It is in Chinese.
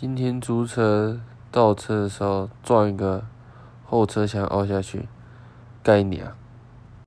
今天租车倒车的时候撞一个后车厢凹下去该你啊。